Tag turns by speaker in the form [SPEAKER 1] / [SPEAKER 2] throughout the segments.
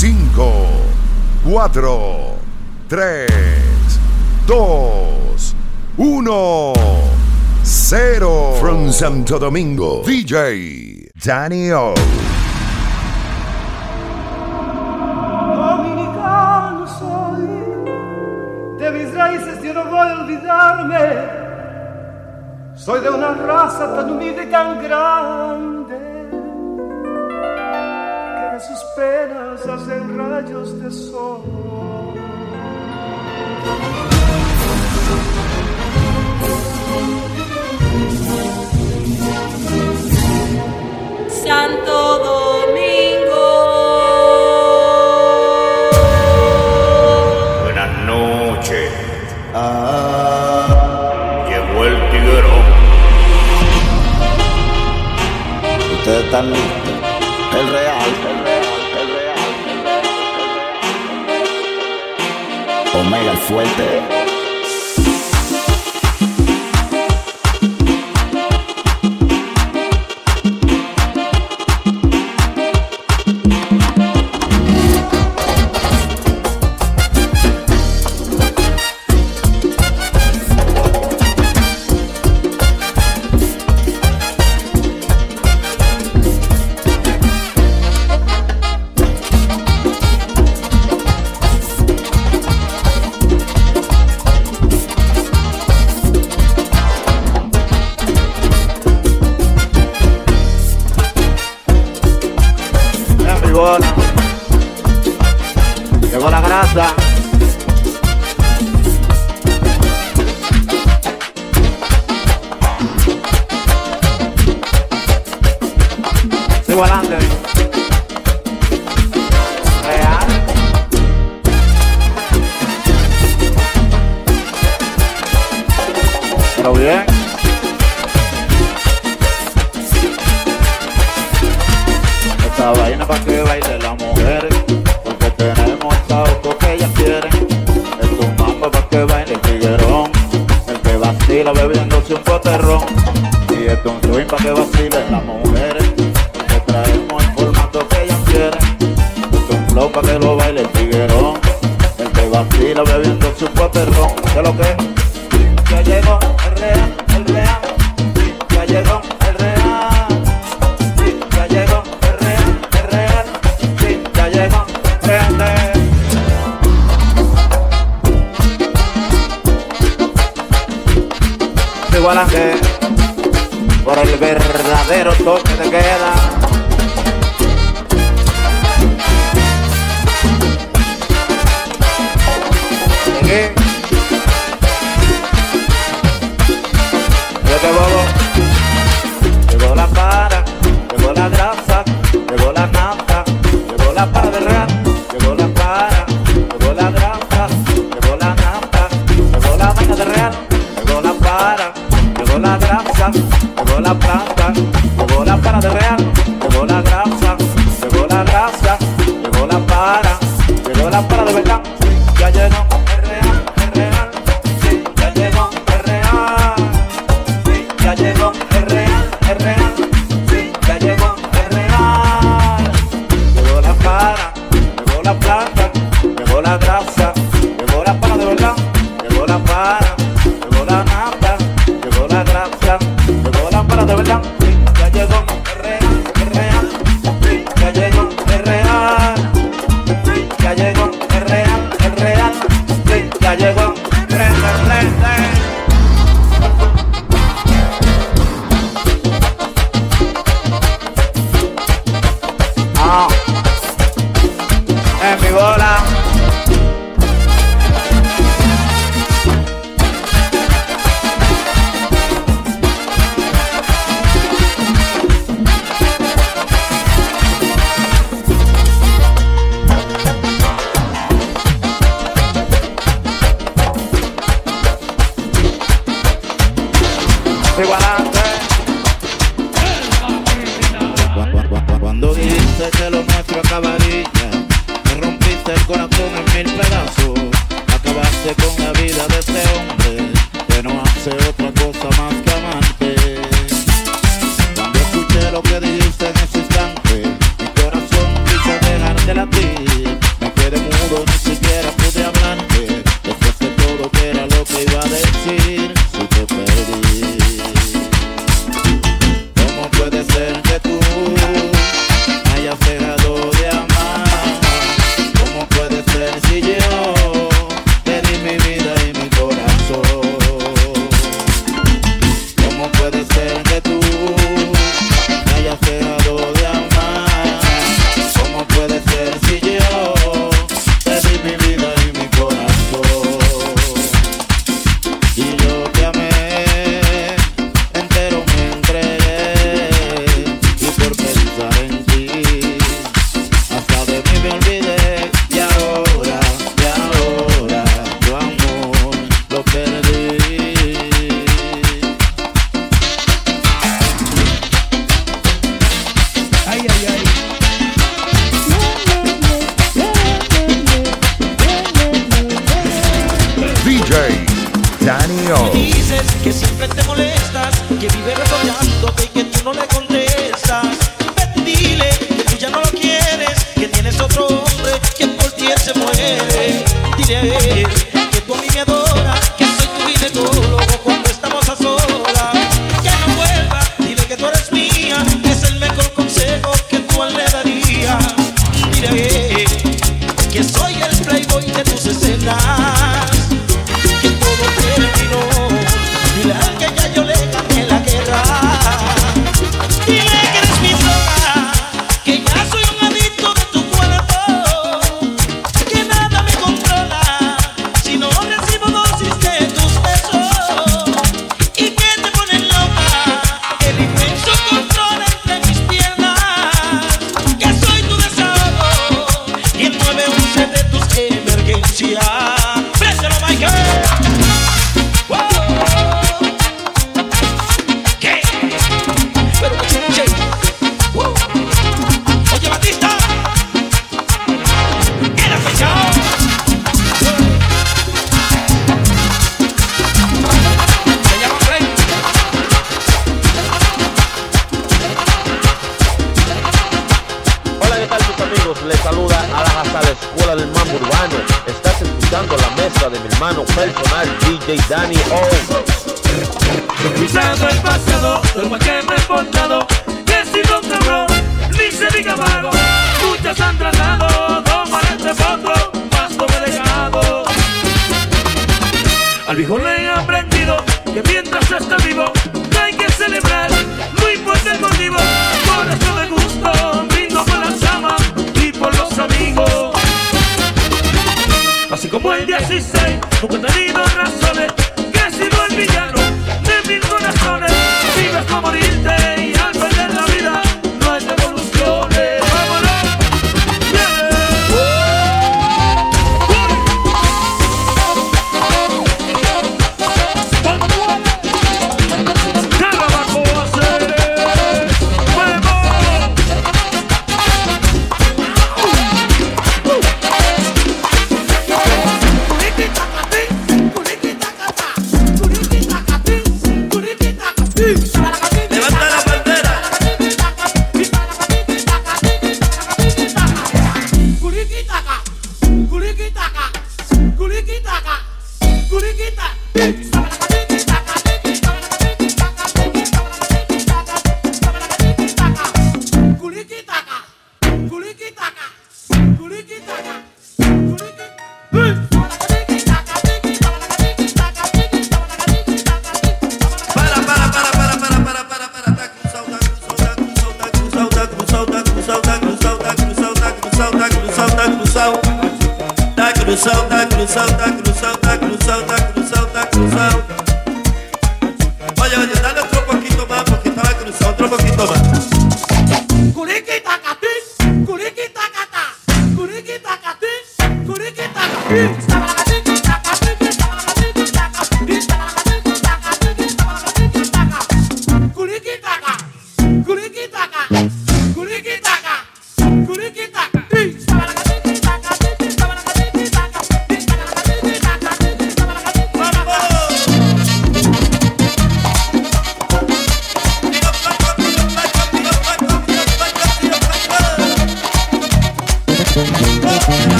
[SPEAKER 1] 5, 4, 3, 2, 1, 0. From Santo Domingo, DJ Danny
[SPEAKER 2] sol.
[SPEAKER 3] Santo Domingo.
[SPEAKER 4] Buenas noches. Llegó el tiguerón.
[SPEAKER 5] Ustedes están fuerte.
[SPEAKER 6] Sigo adelante. Real. Pero bien. Esta vaina para que baile las mujeres, porque tenemos algo que ellas quieren. Es un mambo para que baile el tiguerón, el que vacila bebiéndose un poterrón. Y es un swing para que vacilen las mujeres, que lo baile el tiguerón, el que vacila bebiéndose un poterrón. ¿Qué lo que? Ya llegó el real, el real, ya llegó el real. Ya llegó el real, el real. Ya llegó el real. Sigo adelante por el verdadero toque de queda.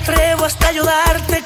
[SPEAKER 7] Atrevo hasta ayudarte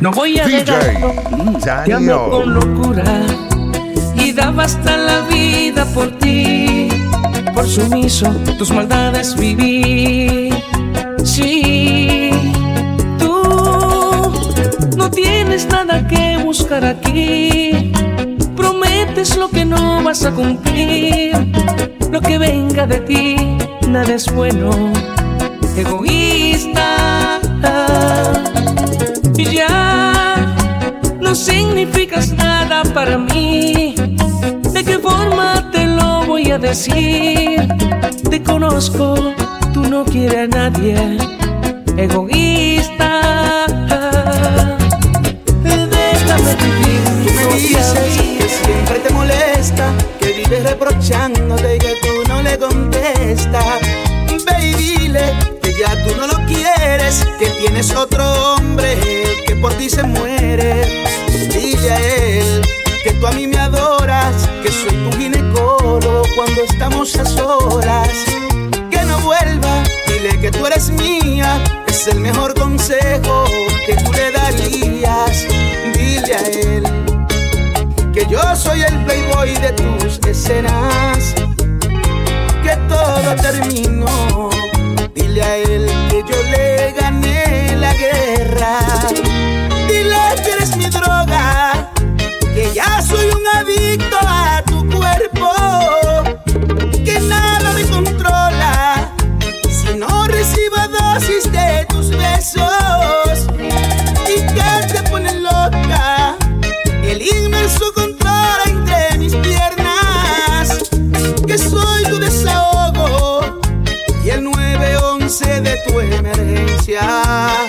[SPEAKER 8] No
[SPEAKER 9] voy a
[SPEAKER 1] DJ
[SPEAKER 9] negarlo, te
[SPEAKER 1] Daniel.
[SPEAKER 9] con locura y daba hasta la vida por ti. Por sumiso, tus maldades viví. Sí, tú no tienes nada que buscar aquí. Prometes lo que no vas a cumplir. Lo que venga de ti, nada es bueno. Egoísta. Y ya no significas nada para mí. ¿De qué forma te lo voy a decir? Te conozco, tú no quieres a nadie. Egoísta. Déjame vivir
[SPEAKER 8] Tú me dices que siempre te molesta, que vives reprochándote y que tú no le contestas. Baby, dile ya tú no lo quieres, que tienes otro hombre que por ti se muere. Dile a él que tú a mí me adoras, que soy tu ginecólogo cuando estamos a solas. Que no vuelva, dile que tú eres mía, es el mejor consejo que tú le darías. Dile a él que yo soy el playboy de tus escenas, que todo terminó. Dile a él que yo le gané la guerra. Dile que eres mi droga, que ya soy un adicto a tu cuerpo, que nada me controla si no recibo dosis de tus besos
[SPEAKER 9] yeah.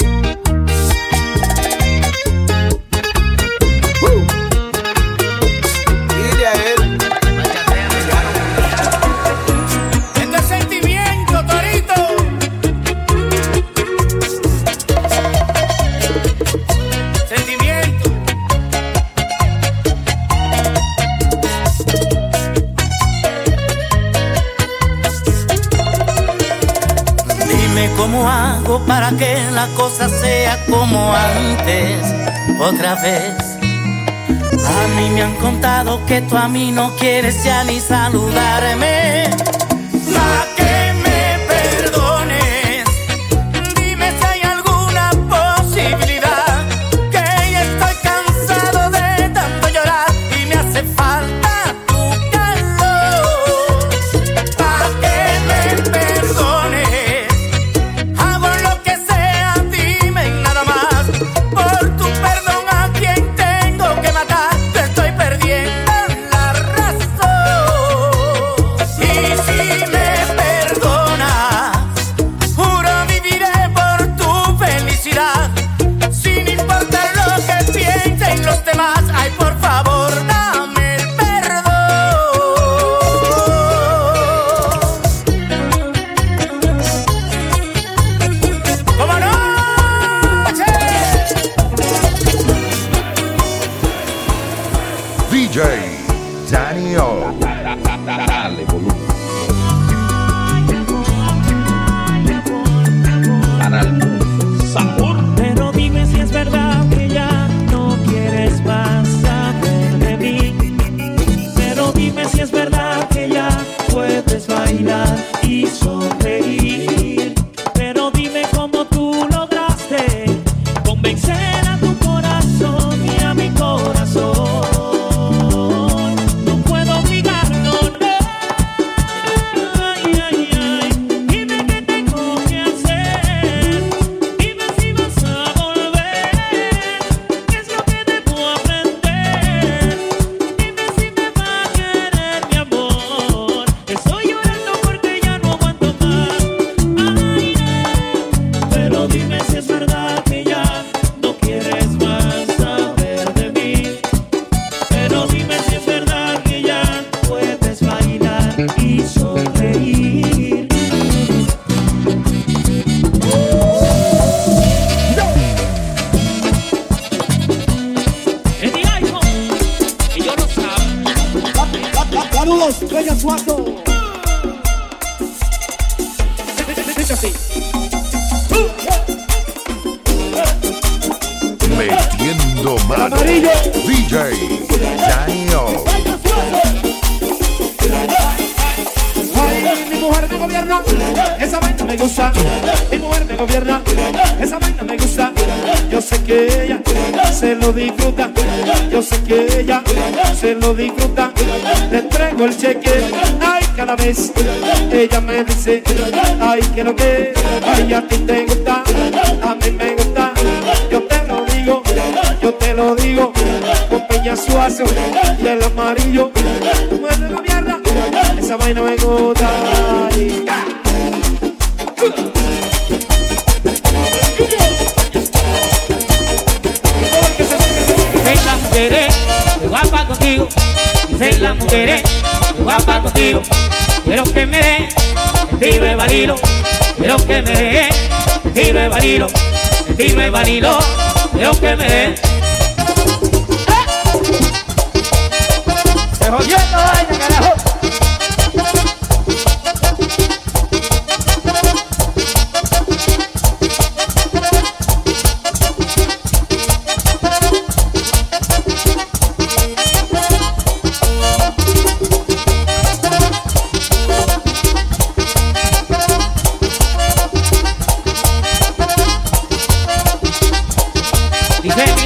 [SPEAKER 9] la cosa sea como antes, otra vez. A mí me han contado que tú a mí no quieres ya ni saludarme.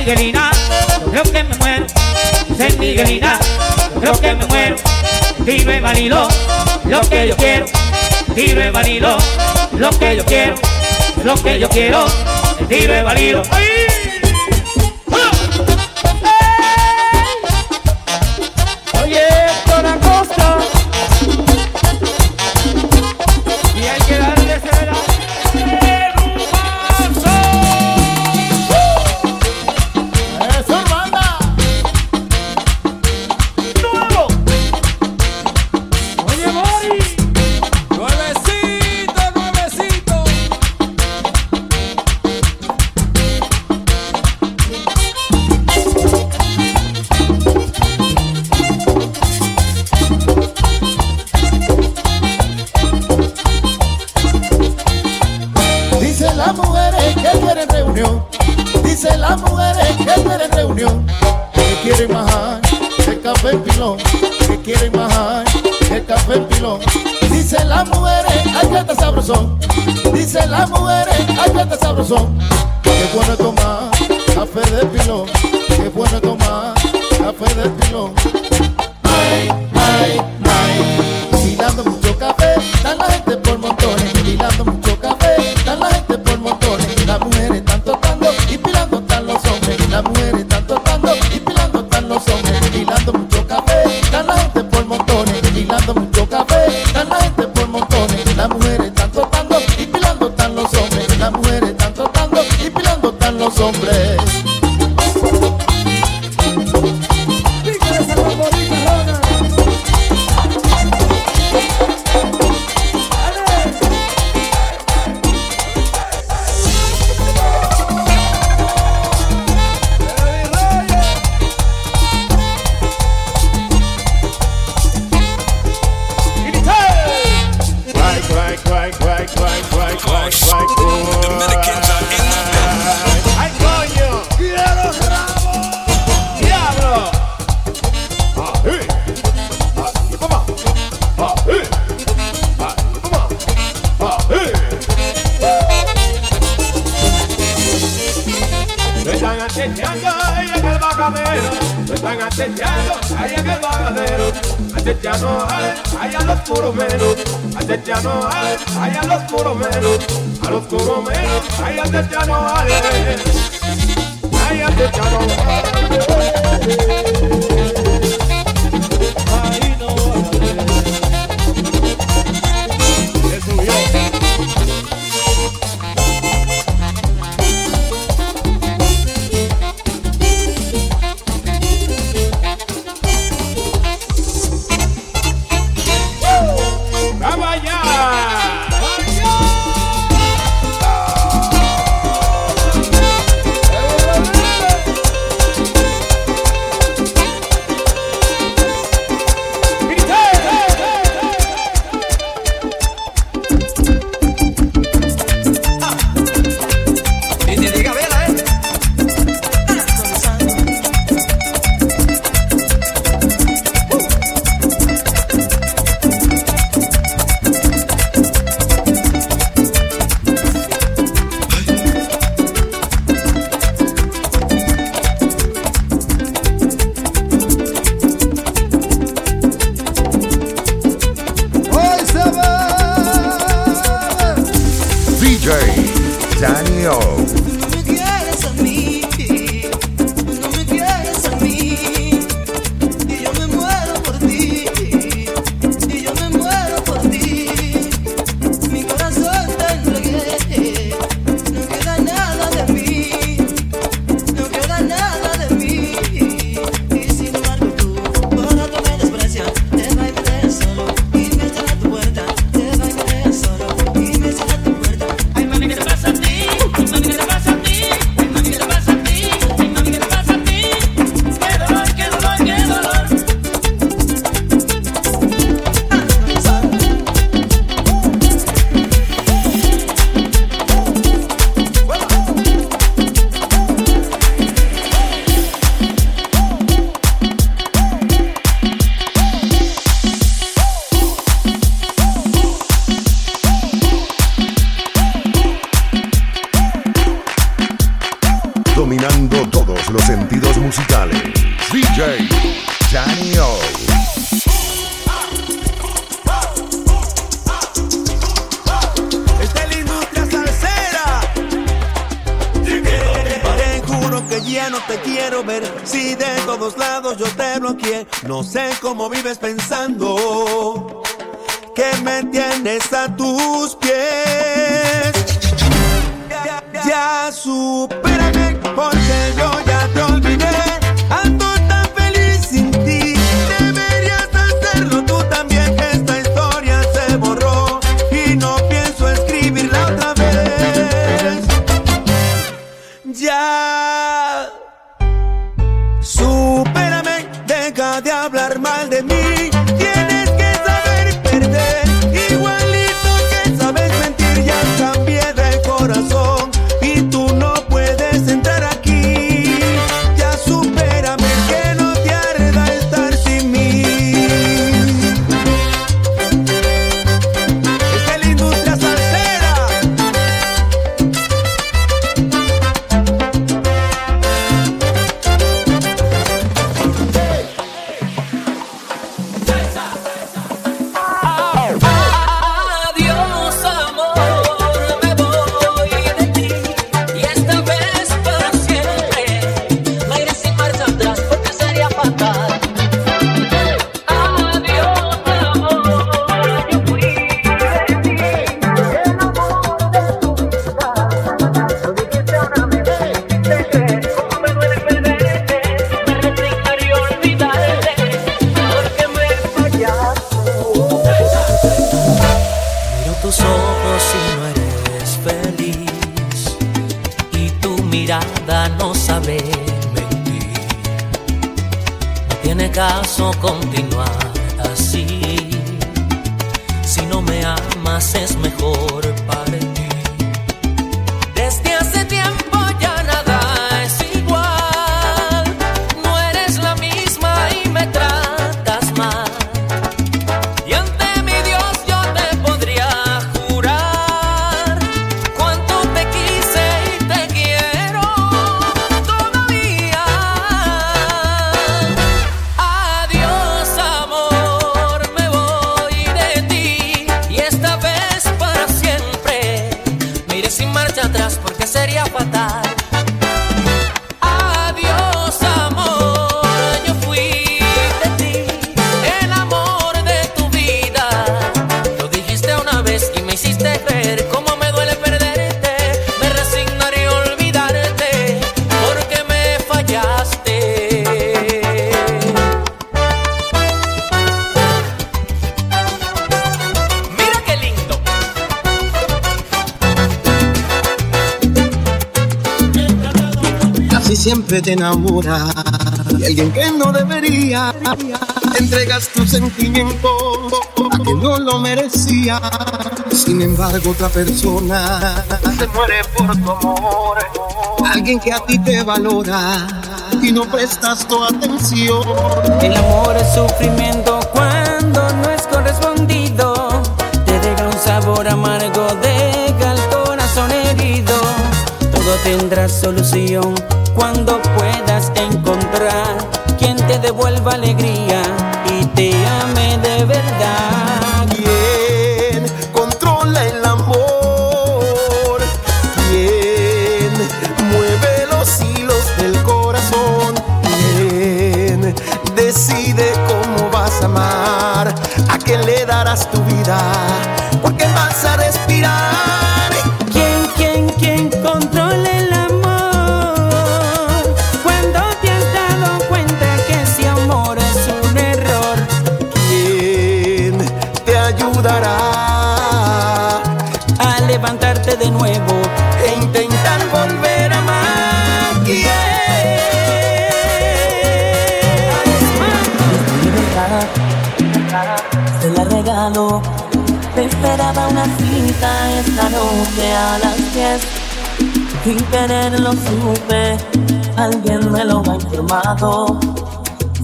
[SPEAKER 10] Miguelina, yo creo que me muero. Dice Miguelina lo que me muero. Tiro en lo que yo quiero. Tiro en Maniló, lo que yo quiero. Lo que yo quiero,
[SPEAKER 11] tiro en
[SPEAKER 12] Maniló. Te
[SPEAKER 8] enamoras de alguien que no debería. Entregas tu sentimiento a que no lo merecía. Sin embargo, otra persona se muere por tu amor. Alguien que a ti te valora y no prestas tu atención.
[SPEAKER 9] El amor es sufrimiento cuando no es correspondido. Te deja un sabor amargo, deja el corazón herido. Todo tendrá solución cuando puedas encontrar quien te devuelva alegría y te ame de verdad.
[SPEAKER 8] ¿Quién controla el amor? ¿Quién mueve los hilos del corazón? ¿Quién decide cómo vas a amar? ¿A quién le darás tu vida? Ayudará
[SPEAKER 9] a levantarte de nuevo
[SPEAKER 8] e intentar volver a amar?
[SPEAKER 13] Te la regalo. Te esperaba una cita esta noche a las 10. Sin querer lo supe, alguien me lo ha informado.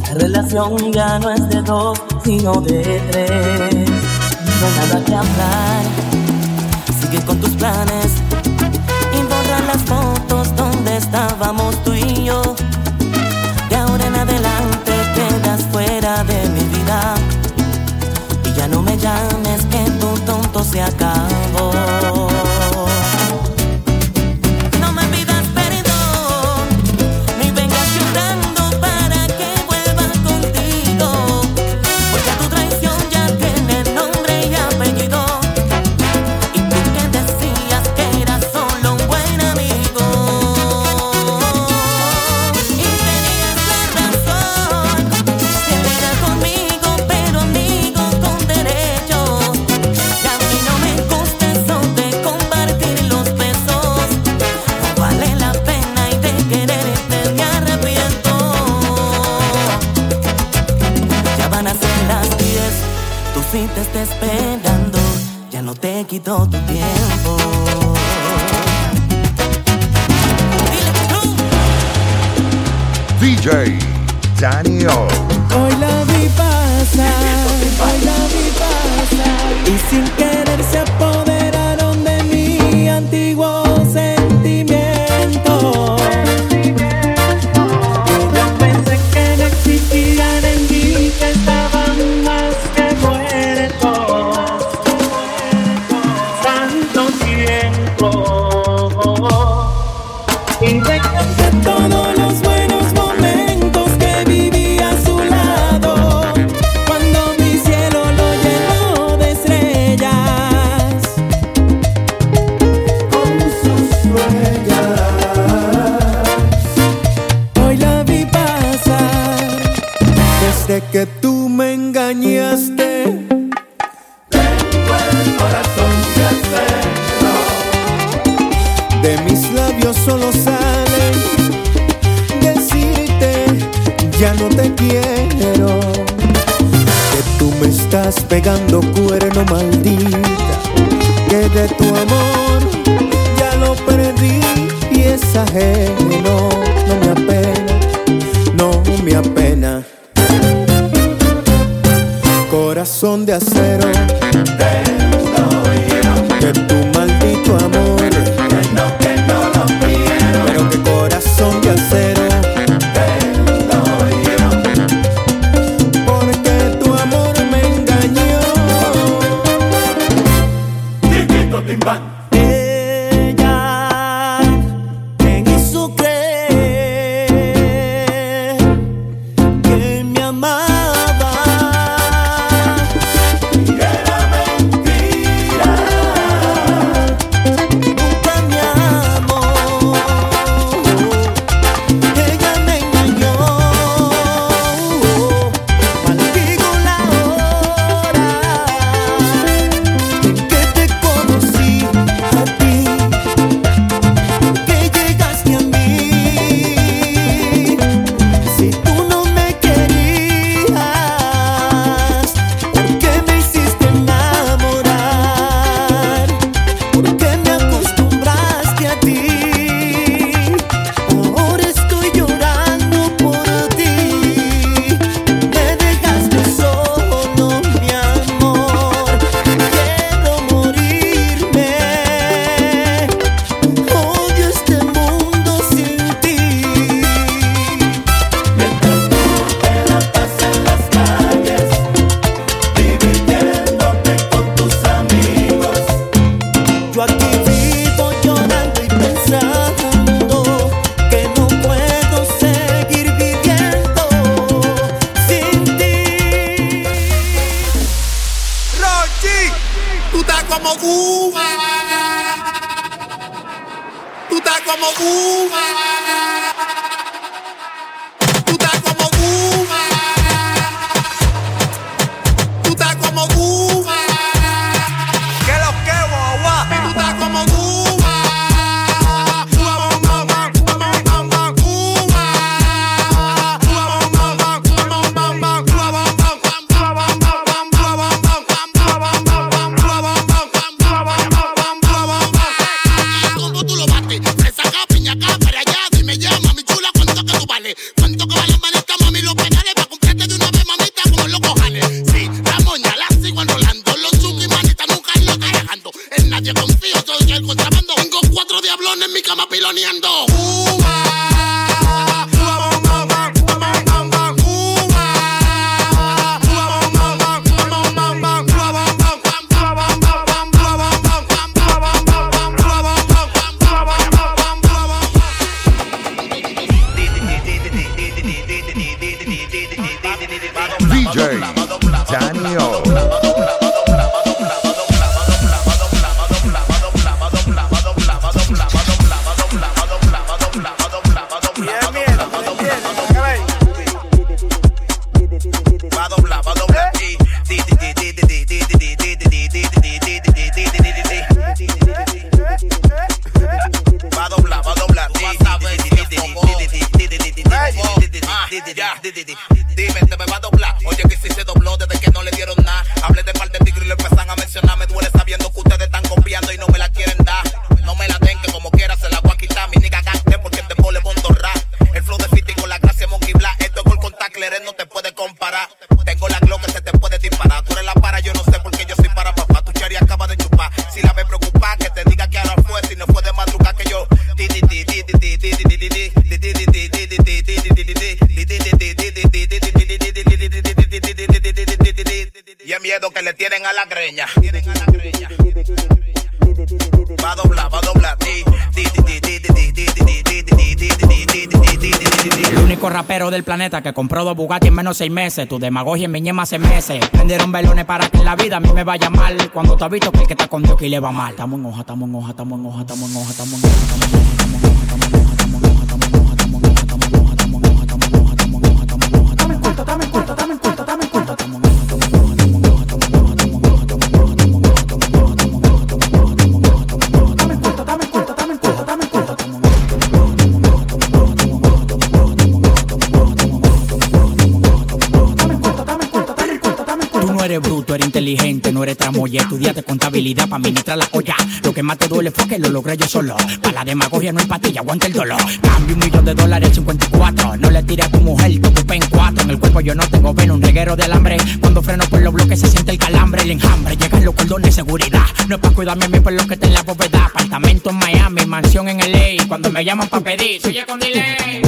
[SPEAKER 13] La relación ya no es de dos, sino de tres. Hay nada que hablar. Sigue con tus planes y borra las fotos donde estábamos tú y yo. De ahora en adelante quedas fuera de mi vida. Y ya no me llames que tu tonto se acabó. que
[SPEAKER 14] compró dos Bugatti en menos seis meses. Tu demagogia en mi ñema hace meses. Vendieron velones para que en la vida a mí me vaya mal. Cuando te has visto que el que está con Dios que le va mal. Estamos en hoja, estamos en hoja, estamos en hoja, estamos en hoja, estamos en hoja, estamos en hoja. eres bruto, eres inteligente, no eres tramoya. Estudiaste contabilidad para administrar la olla. Lo que más te duele fue que lo logré yo solo. Para la demagogia no hay patilla, aguanta el dolor. Cambio un millón de dólares 54. No le tires a tu mujer, te ocupé en cuatro. En el cuerpo yo no tengo velo, un reguero de alambre. Cuando freno por los bloques se siente el calambre, el enjambre. Llegan los cordones de seguridad. No es para cuidarme a mí por lo que está en la bóveda. Apartamento en Miami, mansión en LA. Cuando me llaman para pedir, soy
[SPEAKER 15] yo
[SPEAKER 16] con delay.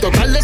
[SPEAKER 16] tocarle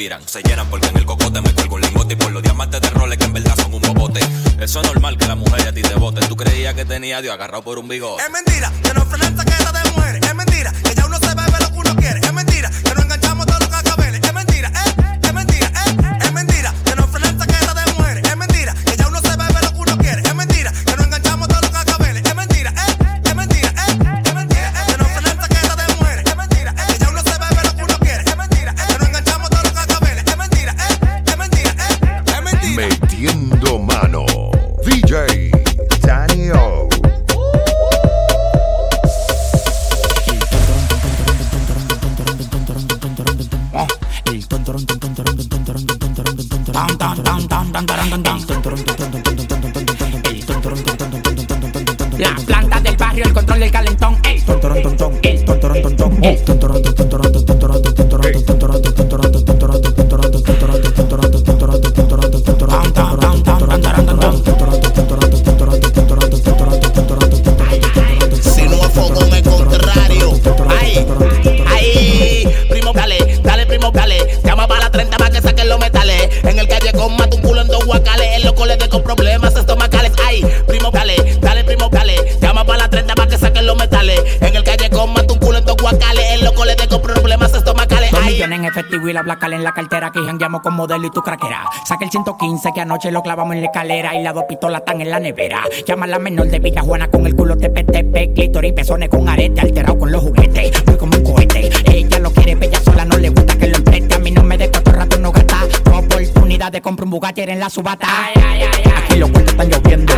[SPEAKER 16] se llenan porque en el cocote me cuelgo un lingote y por los diamantes de roles que en verdad son un bobote. Eso es normal que la mujer a ti te bote. Tú creías que tenía a Dios agarrado por un bigote.
[SPEAKER 17] Es mentira.
[SPEAKER 14] Y la blacal en la cartera que jangueamos con modelo y tu craquera. Saca el 115 que anoche lo clavamos en la escalera y las dos pistolas están en la nevera. Llama a la menor de Villa Juana con el culo tepe tepe, clítoris, pezones con arete, alterado con los juguetes. Muy como un cohete. Ella lo quiere bella sola, no le gusta que lo empreste. A mí no me de cuatro rato no gasta. Tu oportunidad de comprar un Bugatti en la subata. Aquí los cuentos están lloviendo.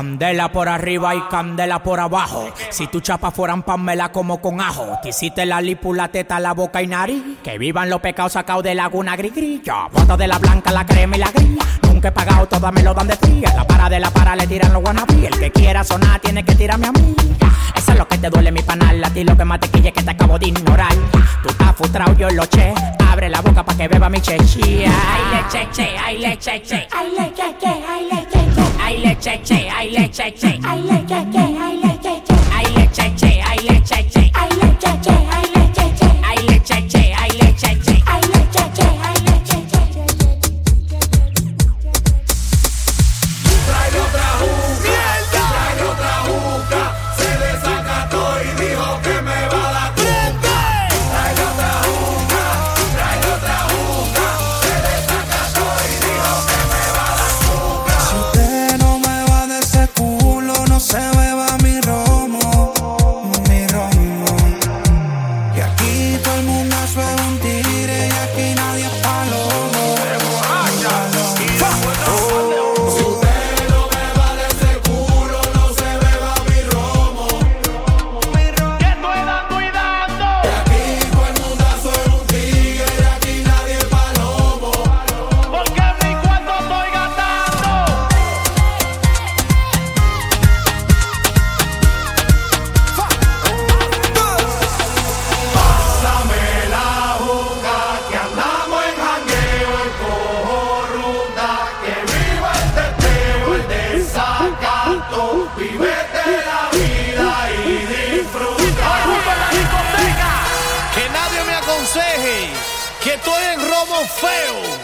[SPEAKER 14] Candela por arriba y candela por abajo. Si tu chapa fueran panmela como con ajo. Te hiciste la lípula, teta, la boca y nariz. Que vivan los pecados sacados de laguna gris grilla. De la blanca, la crema y la grilla nunca he pagado, todas me lo dan de fría. La para de la para le tiran los guanabí. El que quiera sonar tiene que tirarme a mí. Eso es lo que te duele mi panal, a ti lo que más te quille que te acabo de ignorar. Tú estás frustrado, yo lo che. Abre la boca para que beba mi cheche. Ay, le cheche, ay, le cheche. Ay, le cheche, ay, le cheche. Ay, le cheche, ay, le cheche. Ay, le cheche, ay, le cheche. Ay, le cheche, ay, le cheche. Ay, le cheche, ay, le cheche. Ay, le cheche, ay, le cheche.
[SPEAKER 18] fail.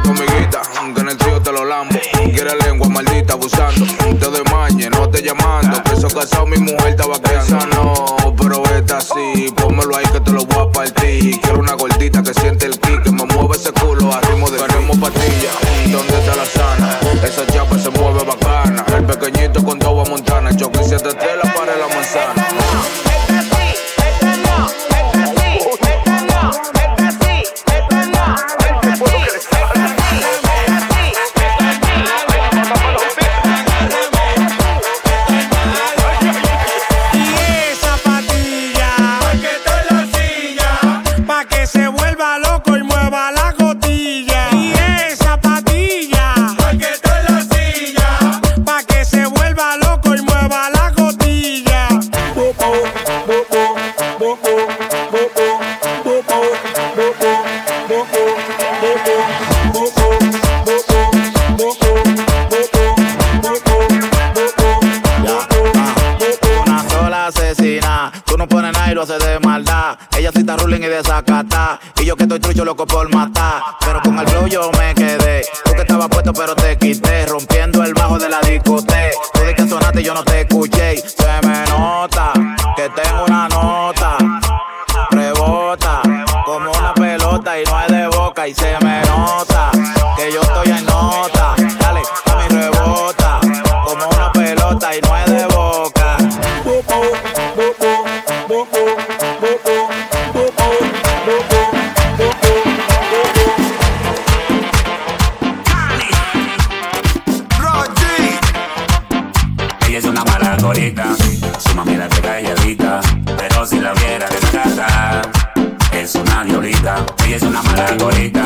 [SPEAKER 18] busca en el trío te lo lambo. Quiere lengua maldita abusando, te doy mañe, no te llamando. Que eso casado mi mujer estaba Esa no, pero esta sí, pónmelo ahí que te lo voy a partir. Quiero una gordita que siente el kick, que me mueve ese culo a ritmo de
[SPEAKER 6] Tenemos pastillas
[SPEAKER 19] una ella es una
[SPEAKER 20] mala gorita.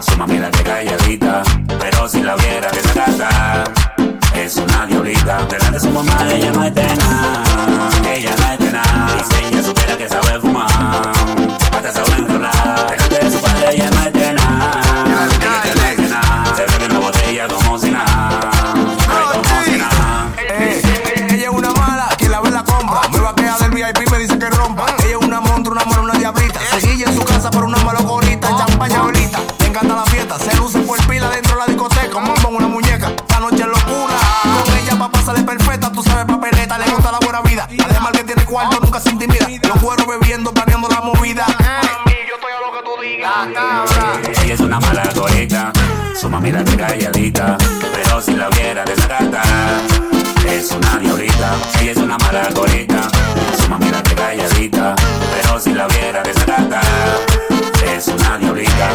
[SPEAKER 20] Su mami la que calladita, pero si la viera que se. Es una violita, delante de su mamá ella no es nada, ella no es nada.
[SPEAKER 21] Y si ella supiera que
[SPEAKER 20] sabe fumar. Su mamita te calladita, pero si la viera desagata. Es una diablita, si es una mala gorita. Su mamita te calladita, pero si la viera desagata. Es una diablita,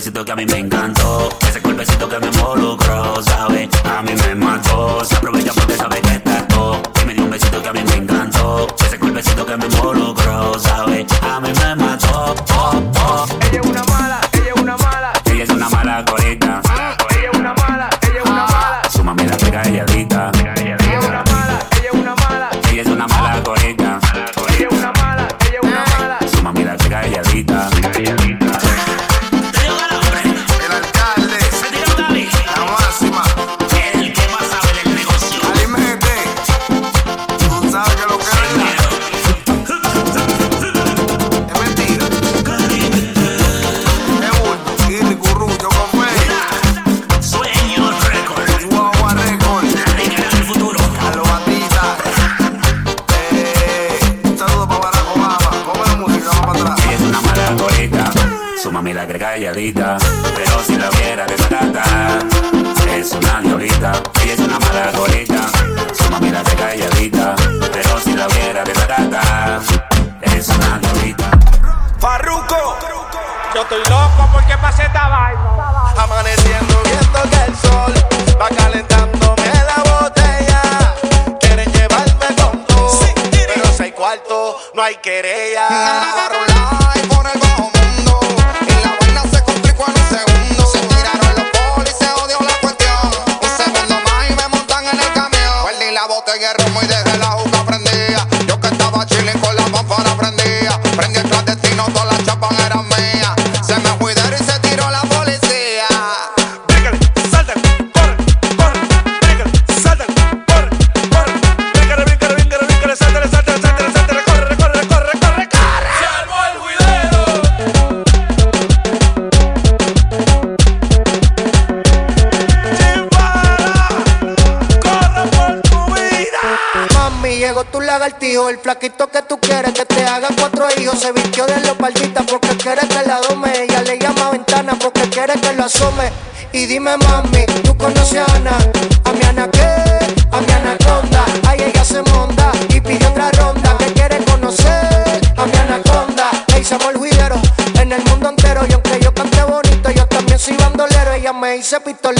[SPEAKER 21] cuerpecito que
[SPEAKER 20] a mí me encantó, ese cuerpecito que me involucró, sabes, a mí me mató, se aprovecha porque sabe que está ese.